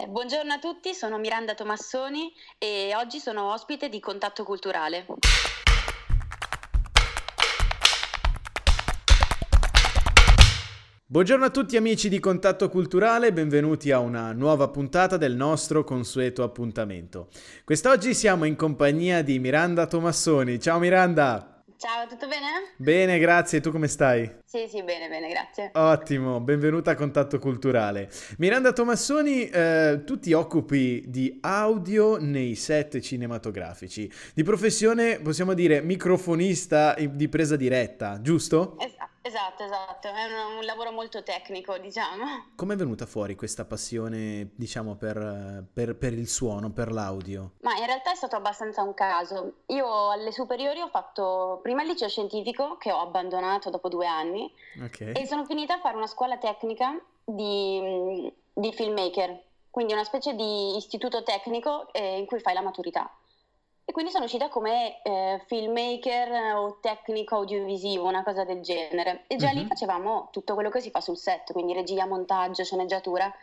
Eh, buongiorno a tutti, sono Miranda Tomassoni e oggi sono ospite di Contatto Culturale. Buongiorno a tutti amici di Contatto Culturale, benvenuti a una nuova puntata del nostro consueto appuntamento. Quest'oggi siamo in compagnia di Miranda Tomassoni. Ciao Miranda! Ciao, tutto bene? Bene, grazie. Tu come stai? Sì, sì, bene, bene, grazie. Ottimo, benvenuta a Contatto Culturale. Miranda Tomassoni, eh, tu ti occupi di audio nei set cinematografici. Di professione possiamo dire microfonista di presa diretta, giusto? Esatto. Esatto, esatto, è un, un, lavoro molto tecnico, diciamo. Come è venuta fuori questa passione, diciamo, per, per, per, il suono, per l'audio? Ma in realtà è stato abbastanza un caso. Io alle superiori ho fatto prima il liceo scientifico, che ho abbandonato dopo due anni, okay. e sono finita a fare una scuola tecnica di, di filmmaker, quindi una specie di istituto tecnico eh, in cui fai la maturità. E quindi sono uscita come eh, filmmaker o tecnico audiovisivo, una cosa del genere. E già uh-huh. lì mhm. facevamo tutto quello che si fa sul set, quindi regia, montaggio, sceneggiatura.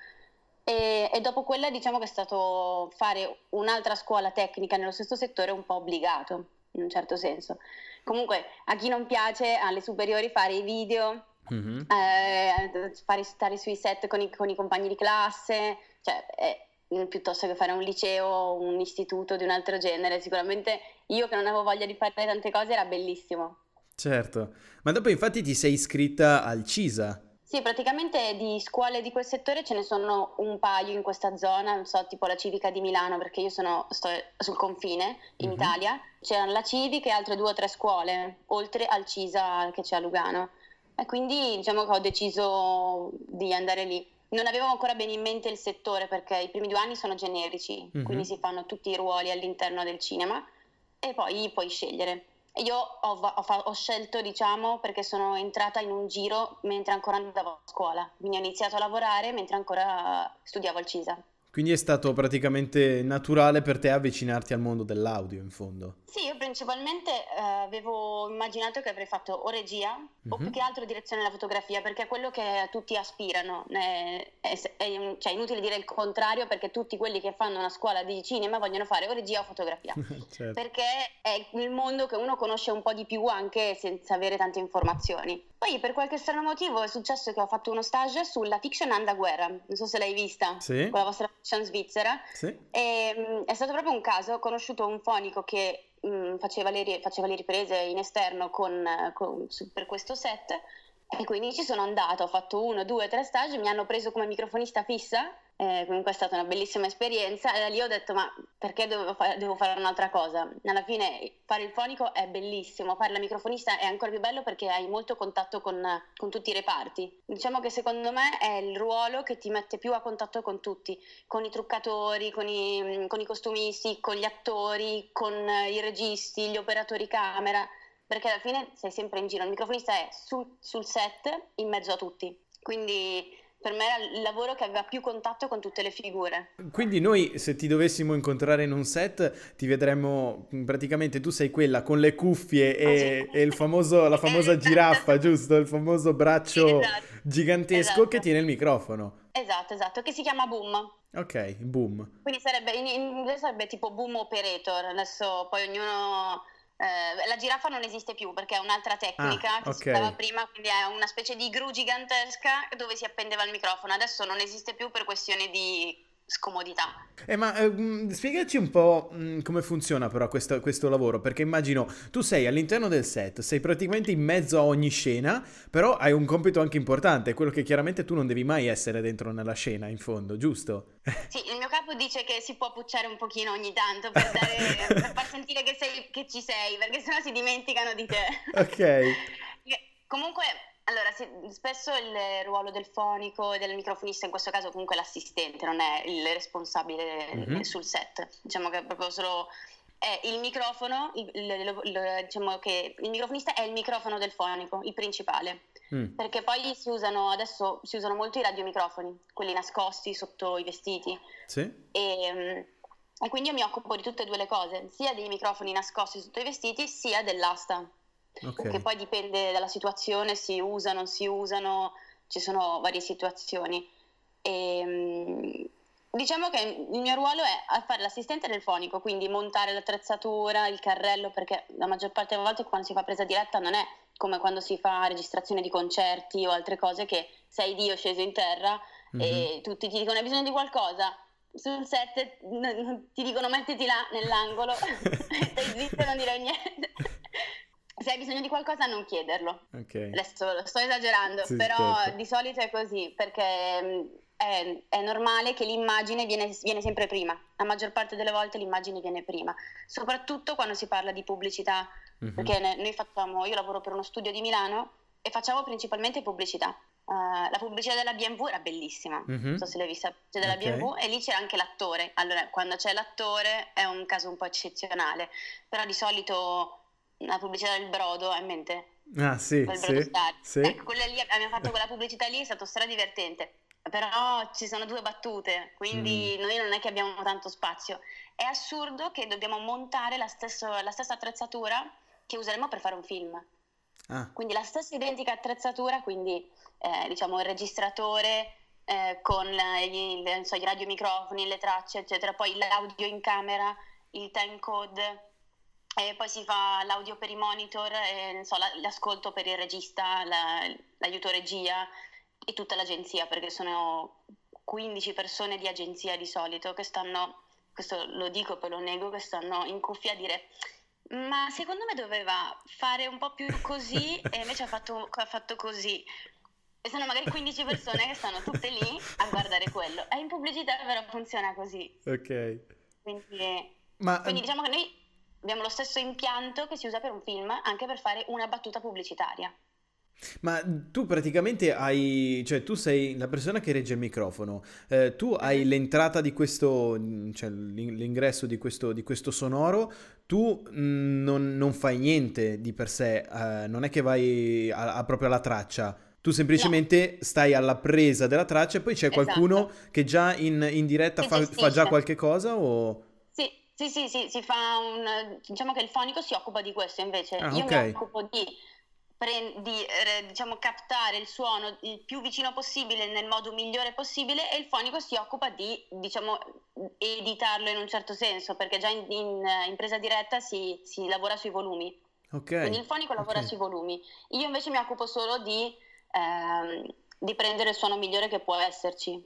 E, e, dopo quella diciamo che è stato fare un'altra scuola tecnica nello stesso settore un po' obbligato, in un certo senso. Comunque a chi non piace alle superiori fare i video, uh-huh. eh, fare, stare sui set con i, con i compagni di classe, cioè... È, piuttosto che fare un liceo o un istituto di un altro genere. Sicuramente io che non avevo voglia di fare tante cose era bellissimo. Certo, ma dopo infatti ti sei iscritta al CISA. Sì, praticamente di scuole di quel settore ce ne sono un paio in questa zona, non so, tipo la Civica di Milano, perché io sono, sto sul confine in mm-hmm. Italia. C'erano la Civica e altre due o tre scuole, oltre al CISA che c'è a Lugano. E quindi diciamo che ho deciso di andare lì. Non avevo ancora bene in mente il settore perché i primi due anni sono generici, mm-hmm. quindi si fanno tutti i ruoli all'interno del cinema e poi puoi scegliere. Io ho, ho, ho, scelto, diciamo, perché sono entrata in un giro mentre ancora andavo a scuola, quindi ho iniziato a lavorare mentre ancora studiavo al CISA. Quindi è stato praticamente naturale per te avvicinarti al mondo dell'audio, in fondo. Sì, principalmente eh, avevo immaginato che avrei fatto o regia mm-hmm. o più mhm. che altro direzione della fotografia, perché è quello che tutti aspirano. È, è, è cioè, inutile dire il contrario, perché tutti quelli che fanno una scuola di cinema vogliono fare o regia o fotografia. certo. Perché è il mondo che uno conosce un po' di più anche senza avere tante informazioni. Poi per qualche strano motivo è successo che ho fatto uno stage sulla fiction Anda Guerra, non so se l'hai vista, sì. con la vostra fiction svizzera. Sì. E, um, è stato proprio un caso, ho conosciuto un fonico che um, faceva, le, faceva, le, riprese in esterno con, con, su, per questo set. E quindi ci sono andata, ho fatto uno, due, tre stage, mi hanno preso come microfonista fissa eh, comunque è stata una bellissima esperienza e da lì ho detto ma perché fa- devo fare un'altra cosa? Alla fine fare il fonico è bellissimo, fare la microfonista è ancora più bello perché hai molto contatto con, con tutti i reparti. Diciamo che secondo me è il ruolo che ti mette più a contatto con tutti, con i truccatori, con i, con i costumisti, con gli attori, con i registi, gli operatori camera perché alla fine sei sempre in giro, il microfonista è sul, sul set in mezzo a tutti. Quindi per me era il lavoro che aveva più contatto con tutte le figure. Quindi noi se ti dovessimo incontrare in un set ti vedremmo praticamente tu sei quella con le cuffie e, e famoso, la famosa esatto. giraffa, giusto? Il famoso braccio esatto. gigantesco esatto. che tiene il microfono. Esatto, esatto, che si chiama Boom. Ok, Boom. Quindi sarebbe, in inglese sarebbe tipo Boom Operator, adesso poi ognuno eh, la giraffa non esiste più perché è un'altra tecnica ah, che okay. si usava prima, quindi è una specie di gru gigantesca dove si appendeva il microfono. Adesso non esiste più per questione di scomodità. Eh, ma eh, spiegaci un po' mh, come funziona però questo, questo, lavoro, perché immagino tu sei all'interno del set, sei praticamente in mezzo a ogni scena, però hai un compito anche importante, quello che chiaramente tu non devi mai essere dentro nella scena, in fondo, giusto? Sì, il mio capo dice che si può pucciare un pochino ogni tanto per, dare, per far sentire che, sei, che ci sei, perché sennò si dimenticano di te. Ok. Comunque allora, sì, spesso il ruolo del fonico e del microfonista, in questo caso comunque l'assistente, non è il responsabile mm-hmm. sul set. Diciamo che è proprio solo è il microfono, il, il, il, diciamo che il microfonista è il microfono del fonico, il principale. Mm. Perché poi si usano, adesso si usano molto i radiomicrofoni, quelli nascosti sotto i vestiti. Sì. E, e quindi io mi occupo di tutte e due le cose, sia dei microfoni nascosti sotto i vestiti, sia dell'asta okay. che poi dipende dalla situazione, si usa, non si usano, ci sono varie situazioni. E, ehm, Diciamo che il mio ruolo è fare l'assistente del fonico, quindi montare l'attrezzatura, il carrello, perché la maggior parte delle volte quando si fa presa diretta non è come quando si fa registrazione di concerti o altre cose che sei Dio sceso in terra mm-hmm. e tutti ti dicono hai bisogno di qualcosa. Sul set ti dicono mettiti là nell'angolo, stai zitto e non dire niente. Se hai bisogno di qualcosa non chiederlo. Okay. Adesso sto esagerando, sì, però certo. di solito è così perché è, è, normale che l'immagine viene, viene, sempre prima, la maggior parte delle volte l'immagine viene prima, soprattutto quando si parla di pubblicità, mm-hmm. perché noi facciamo, io lavoro per uno studio di Milano e facciamo principalmente pubblicità. Uh, la pubblicità della BMW era bellissima, mm-hmm. non so se l'hai vista, c'è della okay. BMW e lì c'era anche l'attore, allora quando c'è l'attore è un caso un po' eccezionale, però di solito la pubblicità del brodo, hai in mente? Ah sì, sì, sì. Ecco, lì, abbiamo fatto quella pubblicità lì, è stato stradivertente però ci sono due battute, quindi mm. noi non è che abbiamo tanto spazio. È assurdo che dobbiamo montare la, stesso, la stessa attrezzatura che useremo per fare un film. Ah. Quindi la stessa identica attrezzatura, quindi eh, diciamo il registratore eh, con gli, so, i radiomicrofoni, le tracce, eccetera, poi l'audio in camera, il time code, e poi si fa l'audio per i monitor, e, so, l'ascolto per il regista, la, l'aiuto regia, e tutta l'agenzia, perché sono 15 persone di agenzia di solito che stanno, questo lo dico poi lo nego, che stanno in cuffia a dire ma secondo me doveva fare un po' più così e invece ha fatto, ha fatto così. E sono magari 15 persone che stanno tutte lì a guardare quello. E in pubblicità però funziona così. Ok. Quindi, Ma... quindi diciamo che noi abbiamo lo stesso impianto che si usa per un film anche per fare una battuta pubblicitaria. Ma tu praticamente hai, cioè tu sei la persona che regge il microfono, eh, tu hai mm-hmm. l'entrata di questo, cioè l'ingresso di questo, di questo sonoro, tu mm, non, non, fai niente di per sé, eh, non è che vai a, a proprio alla traccia, tu semplicemente no. stai alla presa della traccia e poi c'è qualcuno esatto. che già in, in diretta fa, fa, già qualche cosa o... Sì, sì, sì, si fa un... diciamo che il fonico si occupa di questo invece, ah, io okay. mi occupo di pre- di eh, diciamo, captare il suono il più vicino possibile nel modo migliore possibile e il fonico si occupa di diciamo, editarlo in un certo senso perché già in, in, in presa diretta si, si, lavora sui volumi. Okay. Quindi il fonico lavora okay. sui volumi. Io invece mi occupo solo di, ehm, di prendere il suono migliore che può esserci.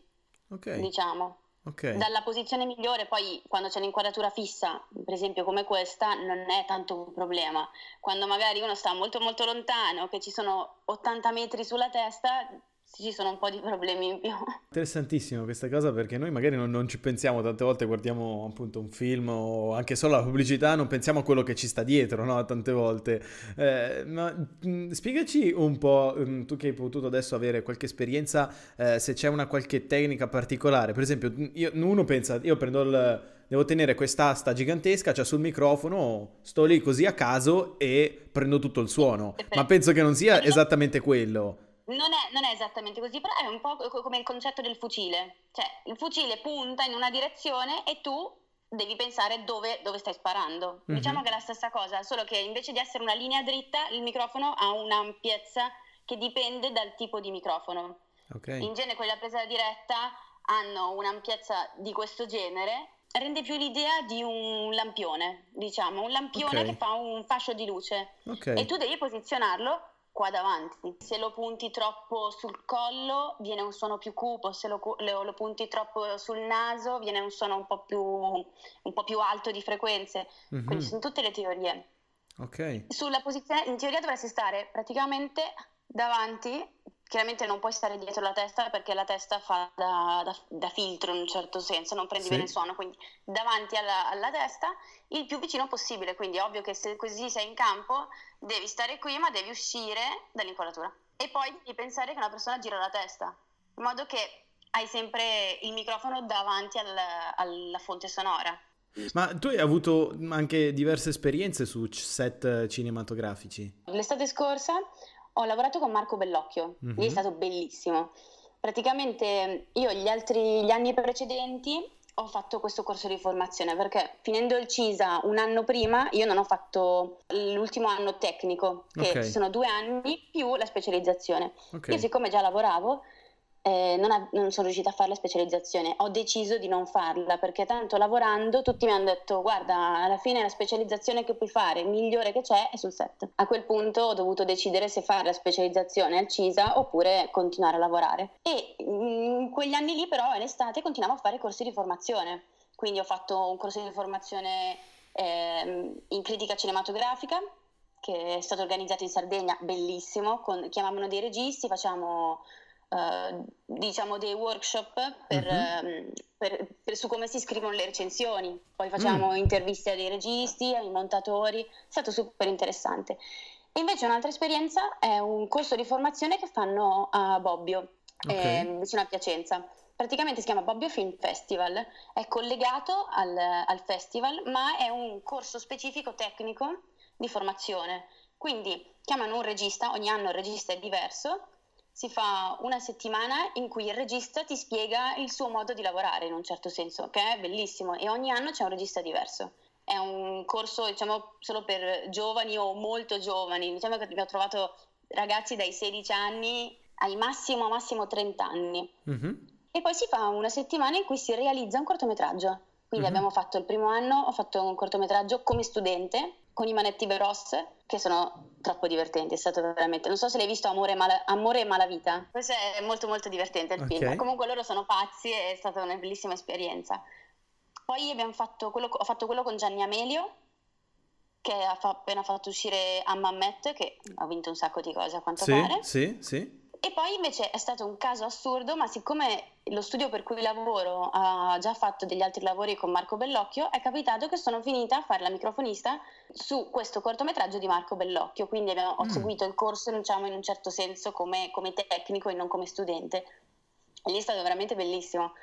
Ok. Diciamo. Okay. Dalla posizione migliore, poi quando c'è un'inquadratura fissa, per esempio come questa, non è tanto un problema. Quando magari uno sta molto molto lontano, che ci sono 80 metri sulla testa, ci sono un po' di problemi in più. Interessantissimo questa cosa perché noi magari non, non, ci pensiamo, tante volte guardiamo appunto un film o anche solo la pubblicità, non pensiamo a quello che ci sta dietro, no? Tante volte. Eh, ma mh, mm, spiegaci un po', mh, mm, tu che hai potuto adesso avere qualche esperienza, eh, se c'è una qualche tecnica particolare. Per esempio, io, uno pensa, io prendo il devo tenere quest'asta gigantesca, cioè sul microfono, sto lì così a caso e prendo tutto il suono. Ma penso che non sia esattamente quello. Non è, non è, esattamente così, però è un po' come il concetto del fucile. Cioè, il fucile punta in una direzione e tu devi pensare dove, dove stai sparando. Mm-hmm. Diciamo che è la stessa cosa, solo che invece di essere una linea dritta, il microfono ha un'ampiezza che dipende dal tipo di microfono. Okay. In genere quelli da presa diretta hanno un'ampiezza di questo genere, rende più l'idea di un lampione, diciamo, un lampione okay. che fa un fascio di luce. Okay. E tu devi posizionarlo qua davanti. Se lo punti troppo sul collo viene un suono più cupo, se lo, lo, punti troppo sul naso viene un suono un po' più, un po più alto di frequenze. Mm-hmm. Quindi sono tutte le teorie. Ok. Sulla posizione, in teoria dovresti stare praticamente davanti chiaramente non puoi stare dietro la testa perché la testa fa da, da, da filtro in un certo senso, non prendi sì. bene il suono, quindi davanti alla, alla, testa il più vicino possibile, quindi è ovvio che se così sei in campo devi stare qui ma devi uscire dall'inquadratura e poi devi pensare che una persona gira la testa, in modo che hai sempre il microfono davanti al, alla fonte sonora. Ma tu hai avuto anche diverse esperienze su set cinematografici? L'estate scorsa ho lavorato con Marco Bellocchio, mm-hmm. lì è stato bellissimo. Praticamente io gli altri gli anni precedenti ho fatto questo corso di formazione perché finendo il CISA un anno prima io non ho fatto l'ultimo anno tecnico, che okay. sono due anni più la specializzazione. Okay. Io siccome già lavoravo eh, non, ha, non, sono riuscita a fare la specializzazione, ho deciso di non farla perché tanto lavorando tutti mi hanno detto guarda alla fine la specializzazione che puoi fare, migliore che c'è è sul set. A quel punto ho dovuto decidere se fare la specializzazione al CISA oppure continuare a lavorare. E in quegli anni lì però in estate continuavo a fare corsi di formazione, quindi ho fatto un corso di formazione eh, in critica cinematografica che è stato organizzato in Sardegna, bellissimo, con, chiamavano dei registi, facciamo diciamo dei workshop per, uh-huh. per, per, su come si scrivono le recensioni, poi facciamo mm. interviste a dei registi, ai montatori, è stato super interessante. E invece un'altra esperienza è un corso di formazione che fanno a Bobbio, okay. eh, vicino a Piacenza. Praticamente si chiama Bobbio Film Festival, è collegato al, al festival, ma è un corso specifico tecnico di formazione. Quindi chiamano un regista, ogni anno il regista è diverso, si fa una settimana in cui il regista ti spiega il suo modo di lavorare in un certo senso, che è bellissimo e ogni anno c'è un regista diverso. È un corso diciamo solo per giovani o molto giovani, diciamo che abbiamo trovato ragazzi dai 16 anni ai massimo massimo 30 anni. Mm-hmm. E poi si fa una settimana in cui si realizza un cortometraggio. Quindi mm-hmm. abbiamo fatto il primo anno, ho fatto un cortometraggio come studente con i manetti Veros che sono troppo divertenti, è stato veramente, non so se l'hai visto Amore e, Mala, Amore e Malavita, questo è molto molto divertente il okay. film, comunque loro sono pazzi è stata una bellissima esperienza. Poi abbiamo fatto quello, ho fatto quello con Gianni Amelio, che ha appena fatto uscire Ammamet, che ha vinto un sacco di cose a quanto sì, pare. Sì, sì. E poi invece è stato un caso assurdo, ma siccome lo studio per cui lavoro ha già fatto degli altri lavori con Marco Bellocchio, è capitato che sono finita a fare la microfonista su questo cortometraggio di Marco Bellocchio, quindi abbiamo, ho mm. seguito il corso diciamo, in un certo senso come, come tecnico e non come studente. E lì è stato veramente bellissimo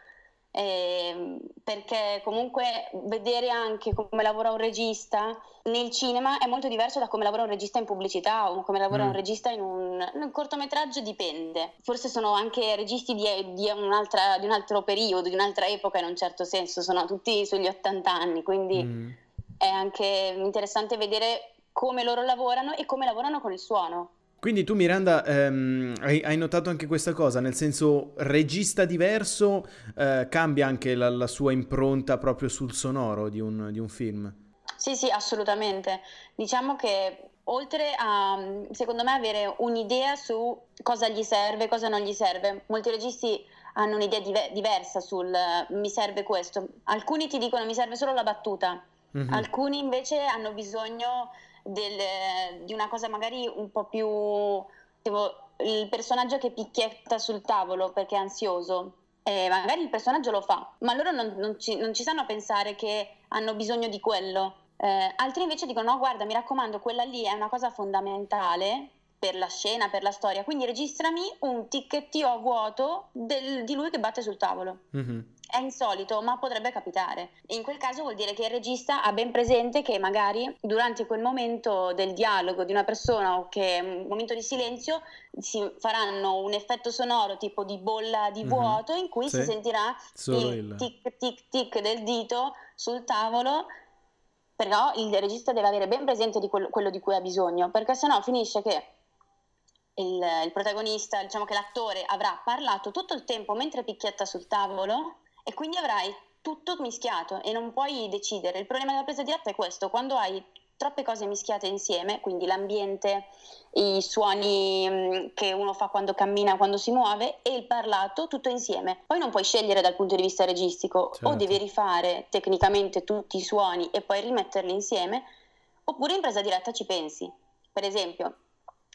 eh, perché comunque vedere anche come lavora un regista nel cinema è molto diverso da come lavora un regista in pubblicità o come lavora mm. un regista in un, in un, cortometraggio, dipende. Forse sono anche registi di, di, di, un altro periodo, di un'altra epoca in un certo senso, sono tutti sugli 80 anni, quindi mm. è anche interessante vedere come loro lavorano e come lavorano con il suono. Quindi tu Miranda ehm, hai, hai, notato anche questa cosa, nel senso regista diverso eh, cambia anche la, la, sua impronta proprio sul sonoro di un, di un film? Sì, sì, assolutamente. Diciamo che oltre a, secondo me, avere un'idea su cosa gli serve, cosa non gli serve, molti registi hanno un'idea dive- diversa sul mi serve questo. Alcuni ti dicono mi serve solo la battuta, mm-hmm. alcuni invece hanno bisogno del, di una cosa magari un po' più tipo il personaggio che picchietta sul tavolo perché è ansioso. E magari il personaggio lo fa, ma loro non, non, ci, non ci sanno pensare che hanno bisogno di quello. Eh, altri invece dicono: no, guarda, mi raccomando, quella lì è una cosa fondamentale per la scena, per la storia. Quindi registrami un ticchettio a vuoto del, di lui che batte sul tavolo. Mm-hmm. È insolito, ma potrebbe capitare. in quel caso vuol dire che il regista ha ben presente che magari durante quel momento del dialogo di una persona o che è un momento di silenzio si faranno un effetto sonoro tipo di bolla di mhm. vuoto mm-hmm. in cui sì. si sentirà Solo il, il tic tic tic del dito sul tavolo però il regista deve avere ben presente di quello, quello di cui ha bisogno, perché sennò finisce che il, il, protagonista, diciamo che l'attore avrà parlato tutto il tempo mentre picchietta sul tavolo e quindi avrai tutto mischiato e non puoi decidere. Il problema della presa diretta è questo, quando hai troppe cose mischiate insieme, quindi l'ambiente, i suoni mm, che uno fa quando cammina, quando si muove e il parlato, tutto insieme. Poi non puoi scegliere dal punto di vista registico, certo. o devi rifare tecnicamente tutti i suoni e poi rimetterli insieme, oppure in presa diretta ci pensi. Per esempio,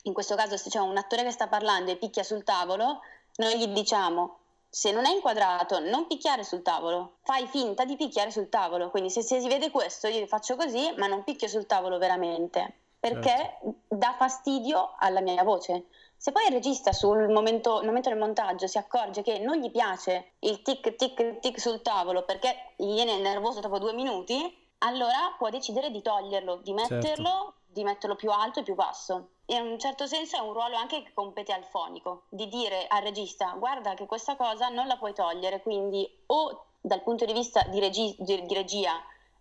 in questo caso se c'è un attore che sta parlando e picchia sul tavolo, noi gli diciamo se non è inquadrato non picchiare sul tavolo, fai finta di picchiare sul tavolo, quindi se, se si vede questo io faccio così ma non picchio sul tavolo veramente, perché certo. dà fastidio alla mia voce. Se poi il regista sul momento, nel momento del montaggio si accorge che non gli piace il tic tic tic sul tavolo perché gli viene nervoso dopo due minuti, allora può decidere di toglierlo, di certo. metterlo, certo. di metterlo più alto e più basso in un certo senso è un ruolo anche che compete al fonico, di dire al regista guarda che questa cosa non la puoi togliere, quindi o dal punto di vista di, regi- di, di regia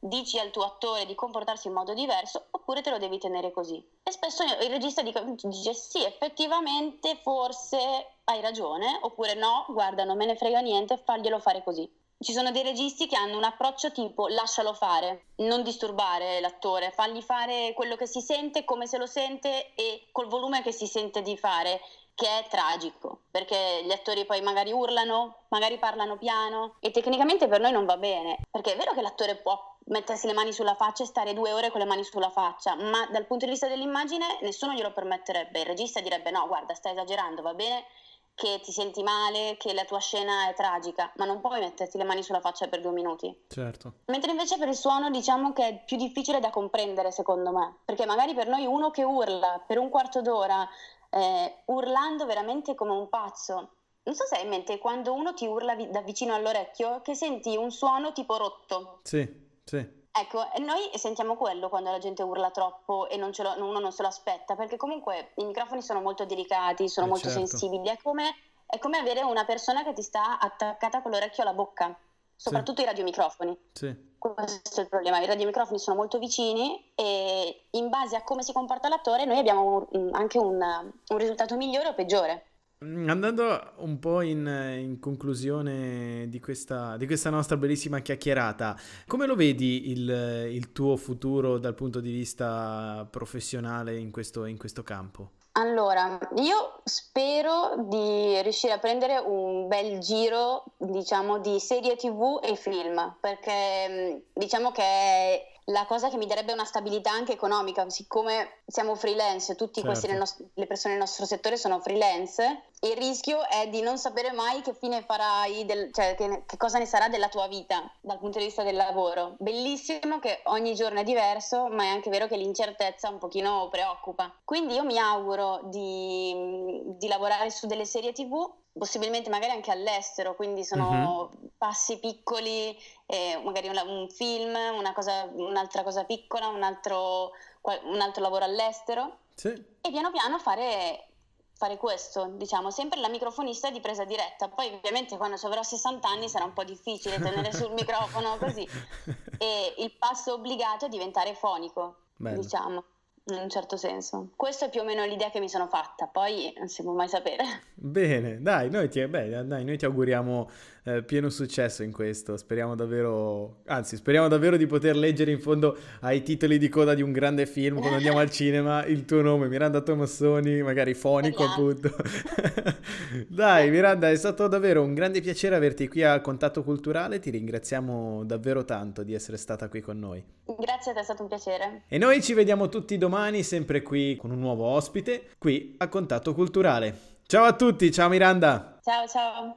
dici al tuo attore di comportarsi in modo diverso oppure te lo devi tenere così. E spesso il regista dice sì, effettivamente forse hai ragione, oppure no, guarda, non me ne frega niente, faglielo fare così. Ci sono dei registi che hanno un approccio tipo lascialo fare, non disturbare l'attore, fagli fare quello che si sente, come se lo sente e col volume che si sente di fare, che è tragico, perché gli attori poi magari urlano, magari parlano piano e tecnicamente per noi non va bene, perché è vero che l'attore può mettersi le mani sulla faccia e stare due ore con le mani sulla faccia, ma dal punto di vista dell'immagine nessuno glielo permetterebbe, il regista direbbe no, guarda, stai esagerando, va bene che ti senti male, che la tua scena è tragica, ma non puoi metterti le mani sulla faccia per due minuti. Certo. Mentre invece per il suono diciamo che è più difficile da comprendere secondo me, perché magari per noi uno che urla per un quarto d'ora, eh, urlando veramente come un pazzo, non so se hai in mente quando uno ti urla vi- da vicino all'orecchio che senti un suono tipo rotto. Sì, sì. Ecco, e noi sentiamo quello quando la gente urla troppo e non lo, uno non se lo aspetta, perché comunque i microfoni sono molto delicati, sono eh molto certo. sensibili, è come, è come, avere una persona che ti sta attaccata con l'orecchio alla bocca, soprattutto sì. i radiomicrofoni. Sì. Questo è il problema, i radiomicrofoni sono molto vicini e in base a come si comporta l'attore noi abbiamo un, anche un, un risultato migliore o peggiore. Mm, andando un po' in, in conclusione di questa, di questa, nostra bellissima chiacchierata, come lo vedi il, il tuo futuro dal punto di vista professionale in questo, in questo campo? Allora, io spero di riuscire a prendere un bel giro, diciamo, di serie TV e film, perché mm, diciamo che la cosa che mi darebbe una stabilità anche economica, siccome siamo freelance, tutte certo. le persone nel nostro settore sono freelance, il rischio è di non sapere mai che fine farai, del, cioè che, che, cosa ne sarà della tua vita dal punto di vista del lavoro. Bellissimo che ogni giorno è diverso, ma è anche vero che l'incertezza un pochino preoccupa. Quindi io mi auguro di, di lavorare su delle serie tv possibilmente magari anche all'estero, quindi sono uh-huh. passi piccoli, eh, magari un, un film, una cosa, un'altra cosa piccola, un altro, un altro lavoro all'estero sì. e piano piano fare, fare, questo, diciamo, sempre la microfonista di presa diretta. Poi ovviamente quando avrò 60 anni sarà un po' difficile tenere sul microfono così e il passo obbligato è diventare fonico, Bello. diciamo in un certo senso. Questa è più o meno l'idea che mi sono fatta, poi non si può mai sapere. Bene, dai, noi ti, beh, dai, noi ti auguriamo eh, pieno successo in questo. Speriamo davvero, anzi, speriamo davvero di poter leggere in fondo ai titoli di coda di un grande film quando andiamo al cinema il tuo nome, Miranda Tomassoni, magari fonico appunto. Dai, Miranda, è stato davvero un grande piacere averti qui a Contatto Culturale. Ti ringraziamo davvero tanto di essere stata qui con noi. Grazie, è stato un piacere. E noi ci vediamo tutti domani, sempre qui con un nuovo ospite, qui a Contatto Culturale. Ciao a tutti, ciao Miranda. Ciao, ciao.